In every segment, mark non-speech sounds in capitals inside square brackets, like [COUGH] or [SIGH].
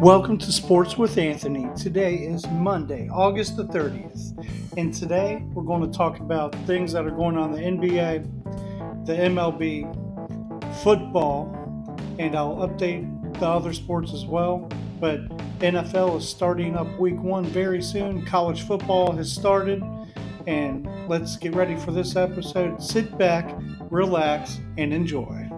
Welcome to Sports with Anthony. Today is Monday, August the 30th, and today we're going to talk about things that are going on in the NBA, the MLB, football, and I'll update the other sports as well. But NFL is starting up week one very soon. College football has started, and let's get ready for this episode. Sit back, relax, and enjoy.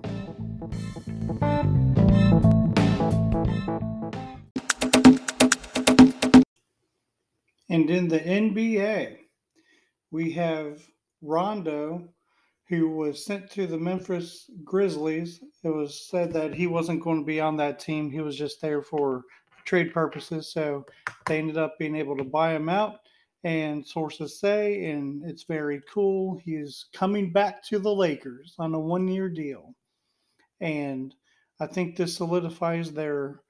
And in the NBA, we have Rondo, who was sent to the Memphis Grizzlies. It was said that he wasn't going to be on that team, he was just there for trade purposes. So they ended up being able to buy him out. And sources say, and it's very cool, he's coming back to the Lakers on a one year deal. And I think this solidifies their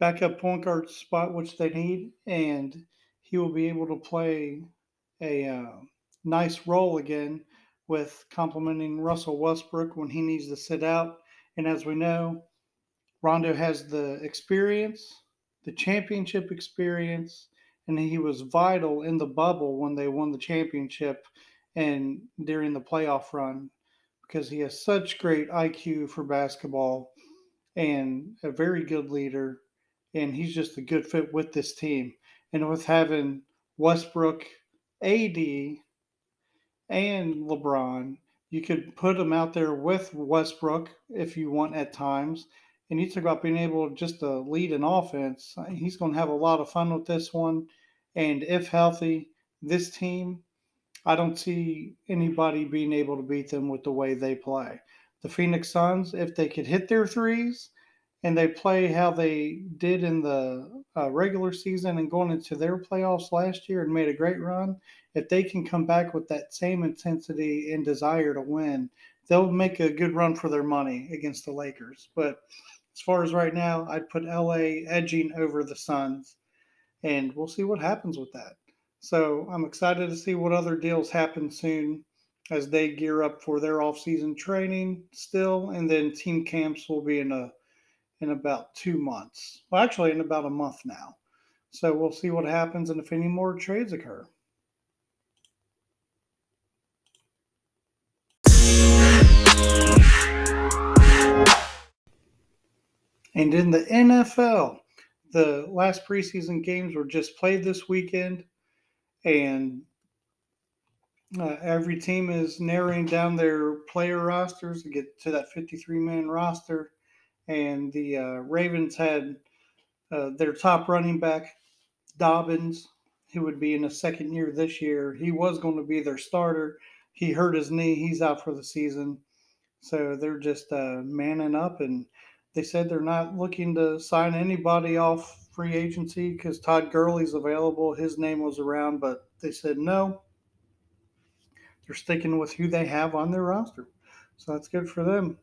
backup point guard spot, which they need. And he will be able to play a uh, nice role again with complementing Russell Westbrook when he needs to sit out. And as we know, Rondo has the experience, the championship experience, and he was vital in the bubble when they won the championship and during the playoff run because he has such great IQ for basketball and a very good leader. And he's just a good fit with this team and with having Westbrook, AD, and LeBron, you could put them out there with Westbrook if you want at times. And you talk about being able just to lead an offense. He's going to have a lot of fun with this one. And if healthy, this team, I don't see anybody being able to beat them with the way they play. The Phoenix Suns, if they could hit their threes and they play how they did in the uh, regular season and going into their playoffs last year and made a great run, if they can come back with that same intensity and desire to win, they'll make a good run for their money against the Lakers. But as far as right now, I'd put LA edging over the Suns, and we'll see what happens with that. So I'm excited to see what other deals happen soon as they gear up for their off-season training still, and then team camps will be in a in about two months. Well, actually, in about a month now. So we'll see what happens and if any more trades occur. And in the NFL, the last preseason games were just played this weekend, and uh, every team is narrowing down their player rosters to get to that 53 man roster and the uh, Ravens had uh, their top running back, Dobbins, who would be in his second year this year. He was going to be their starter. He hurt his knee. He's out for the season. So they're just uh, manning up, and they said they're not looking to sign anybody off free agency because Todd Gurley's available. His name was around, but they said no. They're sticking with who they have on their roster. So that's good for them.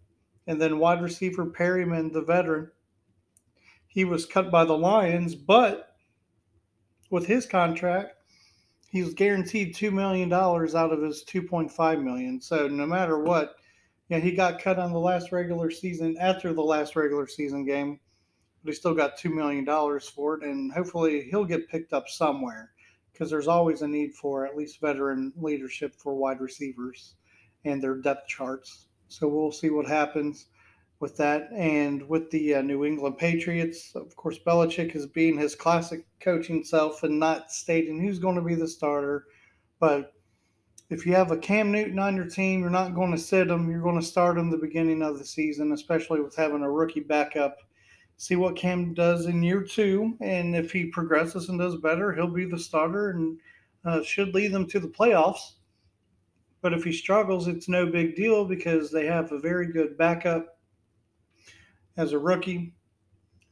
And then wide receiver Perriman, the veteran, he was cut by the Lions, but with his contract, he was guaranteed two million dollars out of his two point five million. So no matter what, yeah, he got cut on the last regular season after the last regular season game, but he still got two million dollars for it, and hopefully he'll get picked up somewhere because there's always a need for at least veteran leadership for wide receivers and their depth charts. So we'll see what happens with that. And with the uh, New England Patriots, of course, Belichick is being his classic coaching self and not stating who's going to be the starter. But if you have a Cam Newton on your team, you're not going to sit him. You're going to start him the beginning of the season, especially with having a rookie backup. See what Cam does in year two, and if he progresses and does better, he'll be the starter and uh, should lead them to the playoffs. But if he struggles, it's no big deal because they have a very good backup as a rookie.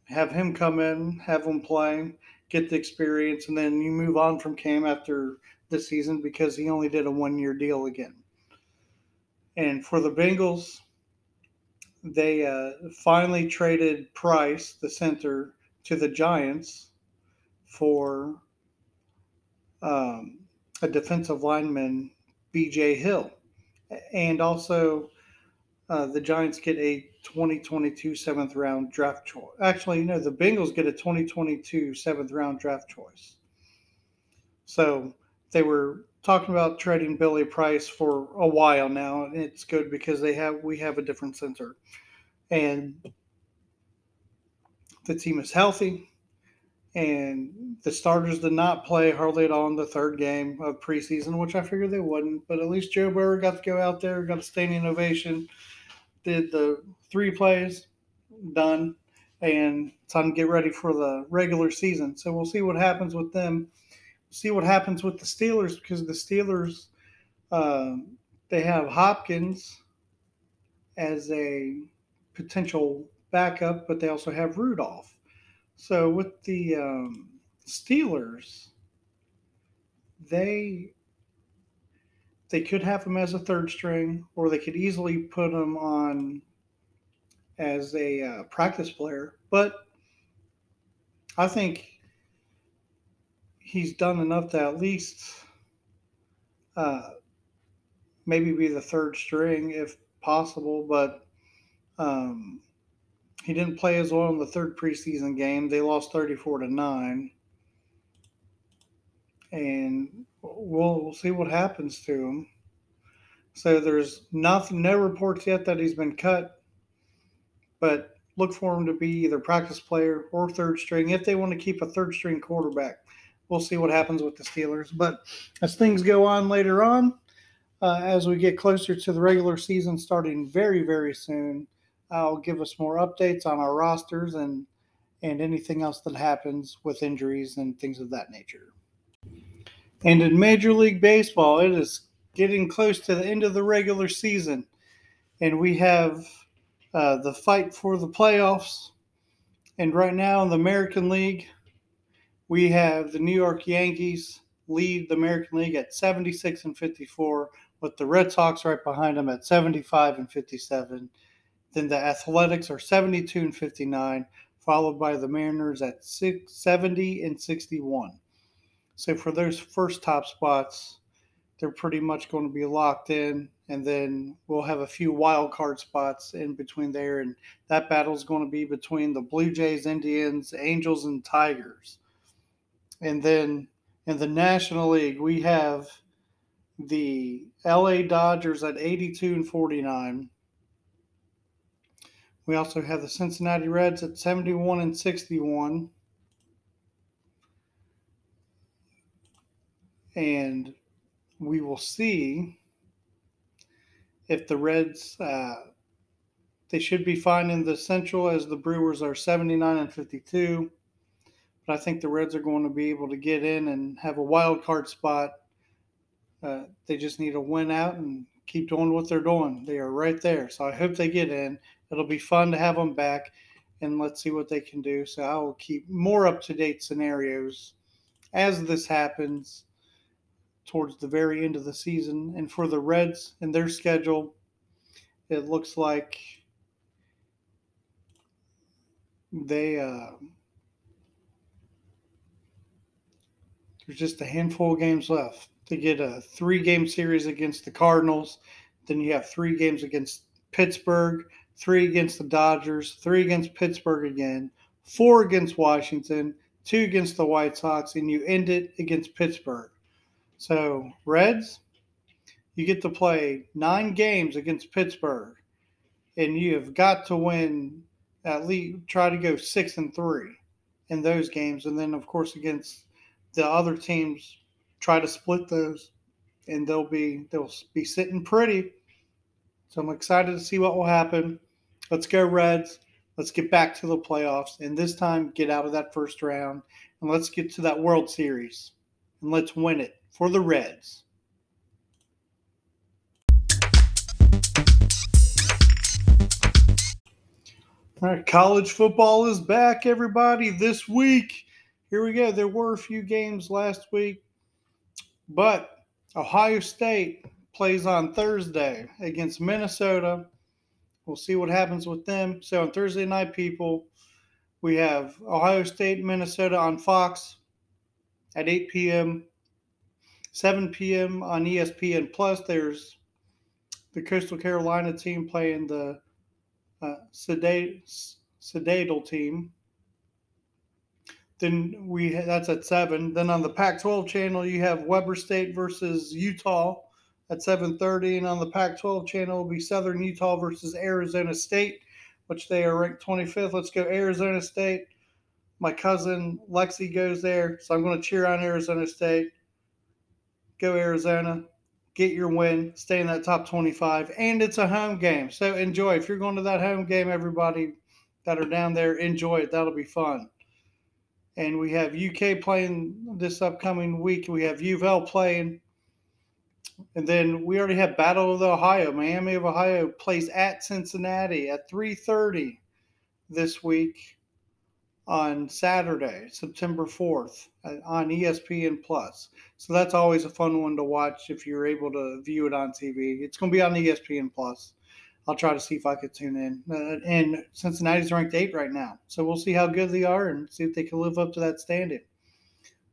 Have him come in, have him play, get the experience, and then you move on from Cam after the season because he only did a one year deal again. And for the Bengals, they uh, finally traded Price, the center, to the Giants for um, a defensive lineman BJ Hill. And also, uh, the Giants get a 2022 seventh round draft choice. Actually, no, the Bengals get a 2022 seventh round draft choice. So they were talking about trading Billy Price for a while now, and it's good because they have we have a different center, and the team is healthy, and the starters did not play hardly at all in the third game of preseason, which I figured they wouldn't. But at least Joe Burrow got to go out there, got a standing ovation, did the three plays, done, and time to get ready for the regular season. So we'll see what happens with them see what happens with the Steelers because the Steelers uh, they have Hopkins as a potential backup, but they also have Rudolph. So with the um, Steelers, they they could have him as a third string, or they could easily put him on as a uh, practice player. But I think he's done enough to at least uh, maybe be the third string if possible, but um, he didn't play as well in the third preseason game. They lost 34 to 9. And we'll, we'll see what happens to him. So there's nothing, no reports yet that he's been cut, but look for him to be either practice player or third string if they want to keep a third string quarterback we'll see what happens with the Steelers. But as things go on later on, uh, as we get closer to the regular season starting very, very soon, I'll give us more updates on our rosters and and anything else that happens with injuries and things of that nature. And in Major League Baseball, it is getting close to the end of the regular season, and we have uh, the fight for the playoffs. And right now in the American League, we have the New York Yankees lead the American League at 76 and 54, with the Red Sox right behind them at 75 and 57. Then the Athletics are 72 and 59, followed by the Mariners at 70 and 61. So for those first top spots, they're pretty much going to be locked in, and then we'll have a few wild card spots in between there, and that battle is going to be between the Blue Jays, Indians, Angels, and Tigers. And then in the National League, we have the LA Dodgers at 82 and 49. We also have the Cincinnati Reds at 71 and 61. And we will see if the Reds, uh, they should be fine in the Central as the Brewers are 79 and 52 but I think the Reds are going to be able to get in and have a wild card spot. Uh, they just need to win out and keep doing what they're doing. They are right there. So I hope they get in. It'll be fun to have them back, and let's see what they can do. So I will keep more up to date scenarios as this happens towards the very end of the season. And for the Reds and their schedule, it looks like they. Uh, There's just a handful of games left to get a three game series against the Cardinals. Then you have three games against Pittsburgh, three against the Dodgers, three against Pittsburgh again, four against Washington, two against the White Sox, and you end it against Pittsburgh. So, Reds, you get to play nine games against Pittsburgh, and you have got to win at least try to go six and three in those games. And then, of course, against the other teams try to split those, and they'll be they'll be sitting pretty. So I'm excited to see what will happen. Let's go Reds. Let's get back to the playoffs, and this time get out of that first round, and let's get to that World Series, and let's win it for the Reds. All right, college football is back, everybody, this week here we go. There were a few games last week, but Ohio State plays on Thursday against Minnesota. We'll see what happens with them. So on Thursday night, people, we have Ohio State, Minnesota on Fox at 8 p.m. 7 p.m. on ESPN Plus. There's the Coastal Carolina team playing the uh, Citadel team. Then we that's at seven. Then on the Pac-12 channel, you have Weber State versus Utah at 7:30, and on the Pac-12 channel will be Southern Utah versus Arizona State, which they are ranked 25th. Let's go Arizona State. My cousin Lexi goes there, so I'm going to cheer on Arizona State. Go Arizona get your win, stay in that top 25, and it's a home game. So enjoy. If you're going to that home game, everybody that are down there, enjoy it. That'll be fun. And we have UK playing this upcoming week. We have U of L playing. And then we already have Battle of the Ohio. Miami of Ohio plays at Cincinnati at 3:30 this week on Saturday, September 4th uh, on ESPN Plus. So that's always a fun one to watch if you're able to view it on TV. It's going to be on ESPN Plus. I'll try to see if I could tune in. Uh, and Cincinnati's ranked eight right now. So we'll see how good they are and see if they can live up to that standing.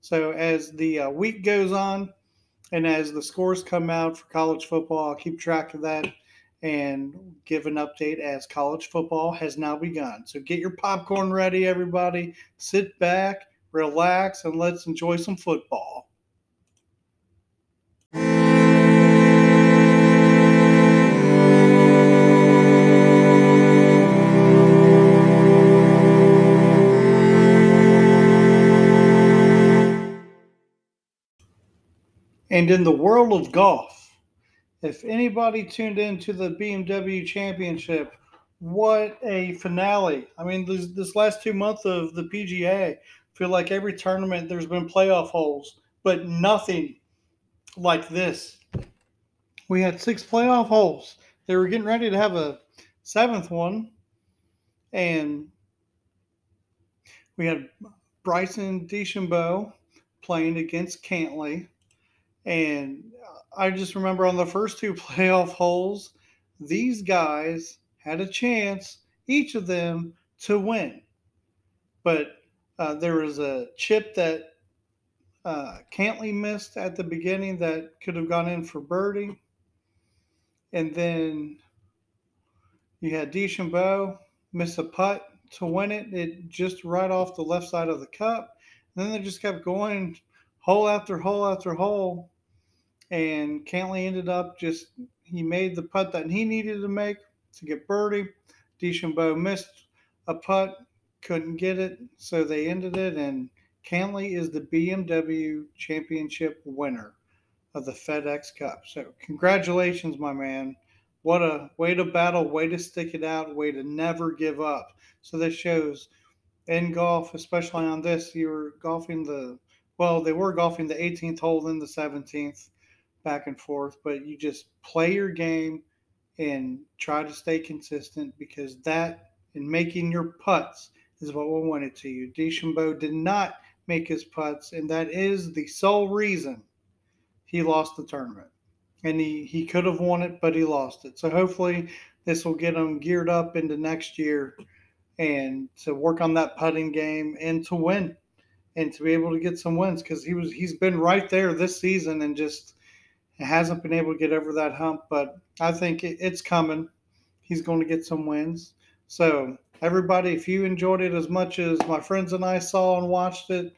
So as the uh, week goes on and as the scores come out for college football, I'll keep track of that and give an update as college football has now begun. So get your popcorn ready, everybody. Sit back, relax, and let's enjoy some football. And in the world of golf, if anybody tuned into the BMW Championship, what a finale! I mean, this, this last two months of the PGA, feel like every tournament there's been playoff holes, but nothing like this. We had six playoff holes. They were getting ready to have a seventh one, and we had Bryson DeChambeau playing against Cantlay, and I just remember on the first two [LAUGHS] playoff holes, these guys had a chance, each of them, to win. But uh, there was a chip that uh, Cantlay missed at the beginning that could have gone in for birdie. And then you had DeChambeau miss a putt to win it. It just right off the left side of the cup. And then they just kept going hole after hole after hole and Cantlay ended up just he made the putt that he needed to make to get birdie. DeChambeau missed a putt, couldn't get it, so they ended it. And Cantlay is the BMW Championship winner of the FedEx Cup. So congratulations, my man. What a way to battle, way to stick it out, way to never give up. So this shows in golf, especially on this, you were golfing the well, they were golfing the 18th hole, then the 17th back and forth, but you just play your game and try to stay consistent because that in making your putts is what win it to you. DeChambeau did not make his putts, and that is the sole reason he lost the tournament. And he, he could have won it, but he lost it. So hopefully this will get him geared up into next year and to work on that putting game and to win and to be able to get some wins because he was he's been right there this season and just hasn't been able to get over that hump, but I think it's coming. He's going to get some wins. So, everybody, if you enjoyed it as much as my friends and I saw and watched it,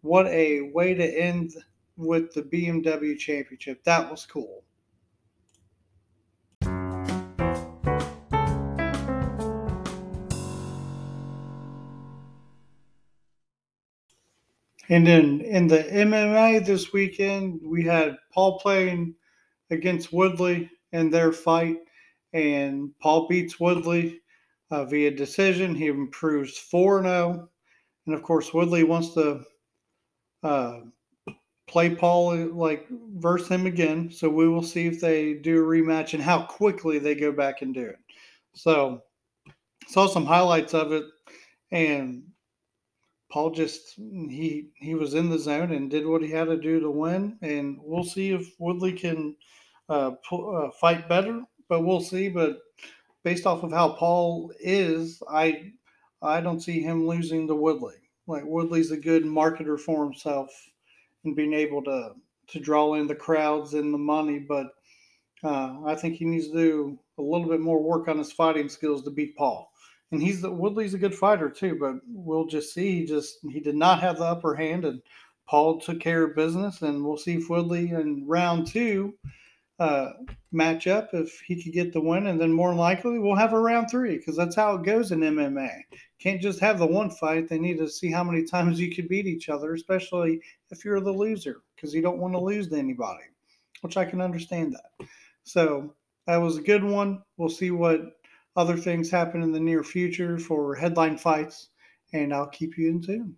what a way to end with the BMW Championship. That was cool. And then in the MMA this weekend, we had Paul playing against Woodley in their fight, and Paul beats Woodley uh, via decision. He improves 4 0. And of course, Woodley wants to uh, play Paul like verse him again. So we will see if they do a rematch and how quickly they go back and do it. So saw some highlights of it, and Paul just he he was in the zone and did what he had to do to win, and we'll see if Woodley can uh, uh, fight better. But we'll see. But based off of how Paul is, I I don't see him losing to Woodley. Like Woodley's a good marketer for himself and being able to to draw in the crowds and the money, but Uh, I think he needs to do a little bit more work on his fighting skills to beat Paul. And he's the, Woodley's a good fighter too, but we'll just see. He just he did not have the upper hand, and Paul took care of business. And we'll see if Woodley in round two uh, match up if he could get the win, and then more likely we'll have a round three because that's how it goes in MMA. Can't just have the one fight. They need to see how many times you can beat each other, especially if you're the loser, because you don't want to lose to anybody, which I can understand that. So that was a good one. We'll see what other things happen in the near future for headline fights, and I'll keep you in tune.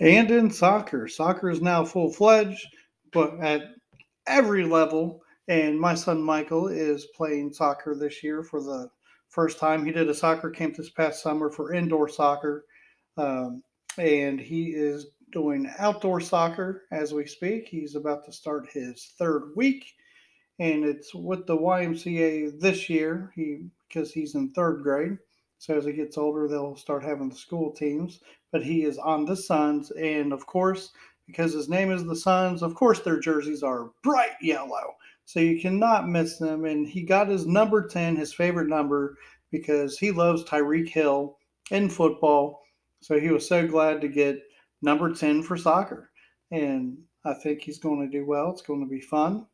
And in soccer, soccer is now full fledged, but at every level. And my son Michael is playing soccer this year for the first time. He did a soccer camp this past summer for indoor soccer. Um, and he is doing outdoor soccer as we speak. He's about to start his third week, and it's with the YMCA this year. He because he's in third grade. So as he gets older, they'll start having the school teams. But he is on the Suns, and of course, because his name is the Suns, of course their jerseys are bright yellow. So you cannot miss them. And he got his number 10, his favorite number, because he loves Tyreek Hill in football so he was so glad to get number 10 for soccer. And I think he's going to do well. It's going to be fun.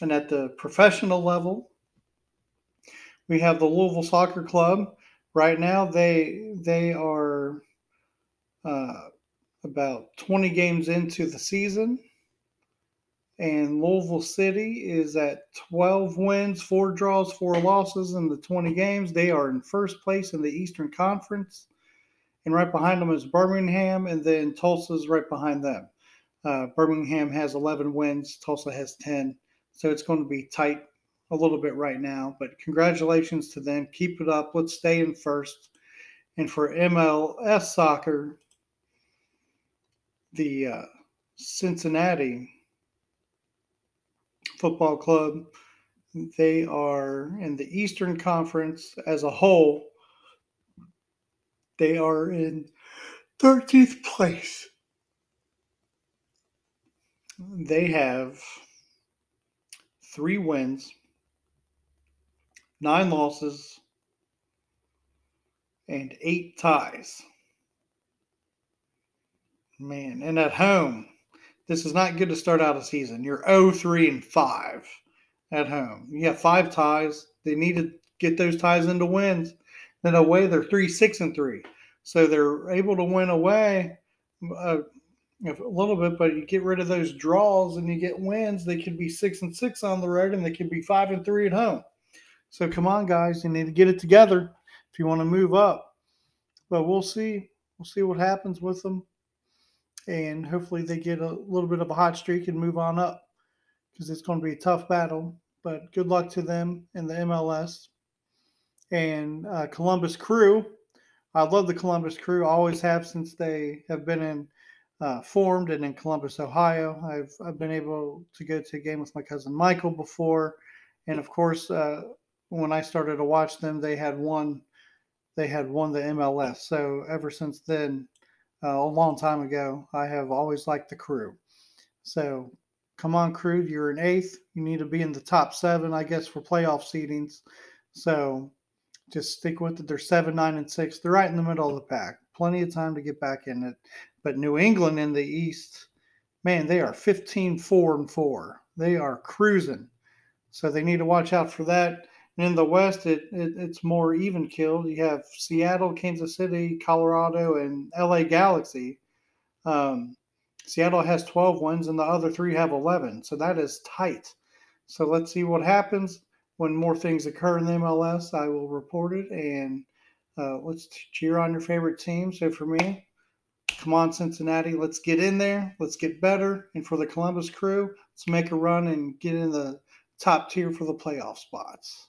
And at the professional level, we have the Louisville Soccer Club. Right now, they they are uh, about 20 games into the season, and Louisville City is at 12 wins, four draws, four losses in the 20 games. They are in first place in the Eastern Conference and right behind them is Birmingham, and then Tulsa's right behind them. Uh, Birmingham has 11 wins, Tulsa has 10, so it's going to be tight a little bit right now. But congratulations to them. Keep it up. Let's stay in first. And for MLS soccer, the uh, Cincinnati Football Club, they are in the Eastern Conference as a whole they are in 13th place. They have three wins, nine losses, and eight ties. Man, and at home, this is not good to start out a season. You're 0 3 and 5 at home. You have five ties. They need to get those ties into wins. Then away, they're three, six, and three. So they're able to win away uh, a little bit, but you get rid of those draws and you get wins. They could be six and six on the road, and they could be five and three at home. So come on, guys, you need to get it together if you want to move up. But we'll see. We'll see what happens with them, and hopefully they get a little bit of a hot streak and move on up because it's going to be a tough battle. But good luck to them in the MLS and uh, Columbus Crew. I love the Columbus Crew. always have since they have been in uh, formed and in Columbus, Ohio. I've I've been able to go to a game with my cousin Michael before, and of course, uh, when I started to watch them, they had won they had won the MLS. So ever since then, uh, a long time ago, I have always liked the Crew. So come on, Crew, you're in eighth. You need to be in the top seven, I guess, for playoff seedings. So just stick with it. They're seven, nine, and six. They're right in the middle of the pack. Plenty of time to get back in it. But New England in the East, man, they are 15, 4, and 4. They are cruising. So they need to watch out for that. And in the West, it, it it's more even killed. You have Seattle, Kansas City, Colorado, and LA Galaxy. Um, Seattle has 12 wins, and the other three have 11. So that is tight. So let's see what happens when more things occur in the MLS, I will report it and uh, let's cheer on your favorite team. So for me, come on, Cincinnati, let's get in there, let's get better. And for the Columbus crew, let's make a run and get in the top tier for the playoff spots.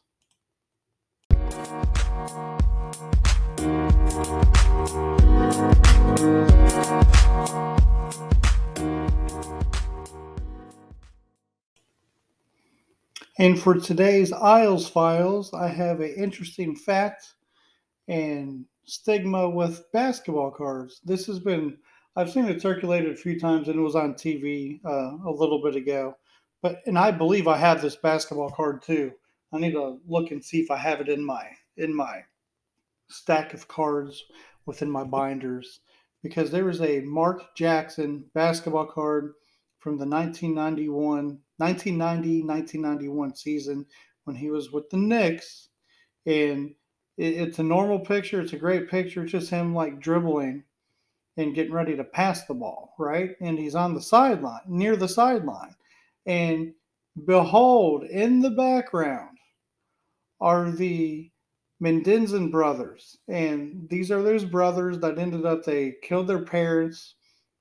And for today's Iles Files, I have an interesting fact and stigma with basketball cards. This has been I've seen it circulated a few times, and it was on TV uh, a little bit ago. But and I believe I have this basketball card too. I need to look and see if I have it in my in my stack of cards within my binders because there is a Mark Jackson basketball card from the 1991 1990 1991 season when he was with the Knicks. And it's a normal picture it's a great picture it's just him like dribbling and getting ready to pass the ball right? And he's on the sideline near the sideline. And behold in the background are the Menendez brothers. And these are those brothers that ended up they killed their parents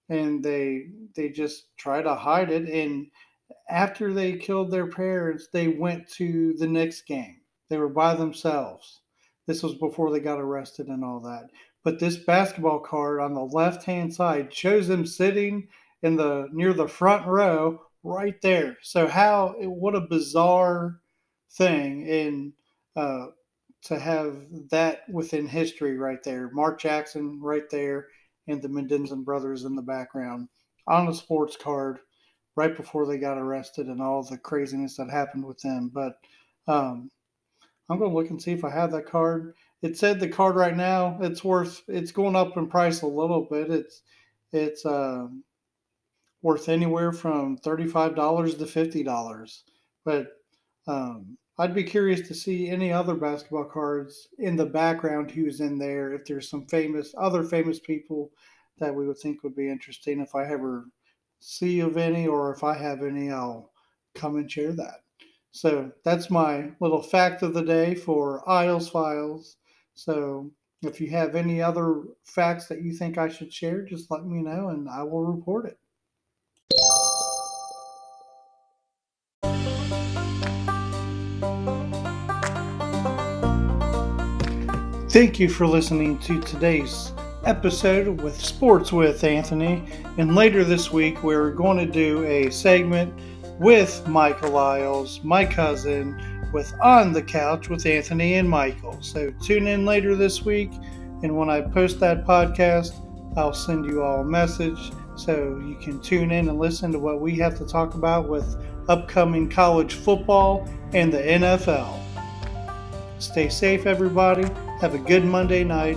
and they they just try to hide it. And after they killed their parents, they went to the next game. They were by themselves. This was before they got arrested and all that. But this basketball card on the left hand side shows them sitting in the near the front row right there. So how what a bizarre thing and uh, to have that within history right there. Mark Jackson right there, and the Menendez brothers in the background on a sports card right before they got arrested and all the craziness that happened with them. But um, I'm going to look and see if I have that card. It said the card right now it's worth it's going up in price a little bit. It's it's uh, worth anywhere from thirty five dollars to fifty dollars. But um, I'd be curious to see any other basketball cards in the background who's in there. If there's some famous other famous people that we would think would be interesting. If I ever see of any or if I have any, I'll come and share that. So that's my little fact of the day for Iles Files. So if you have any other facts that you think I should share, just let me know and I will report it. Thank you for listening to today's episode with Sports with Anthony. And later this week, we're going to do a segment with Michael Iles, my cousin, with On the Couch with Anthony and Michael. So tune in later this week. And when I post that podcast, I'll send you all a message so you can tune in and listen to what we have to talk about with upcoming college football and the NFL. Stay safe, everybody. Have a good Monday night,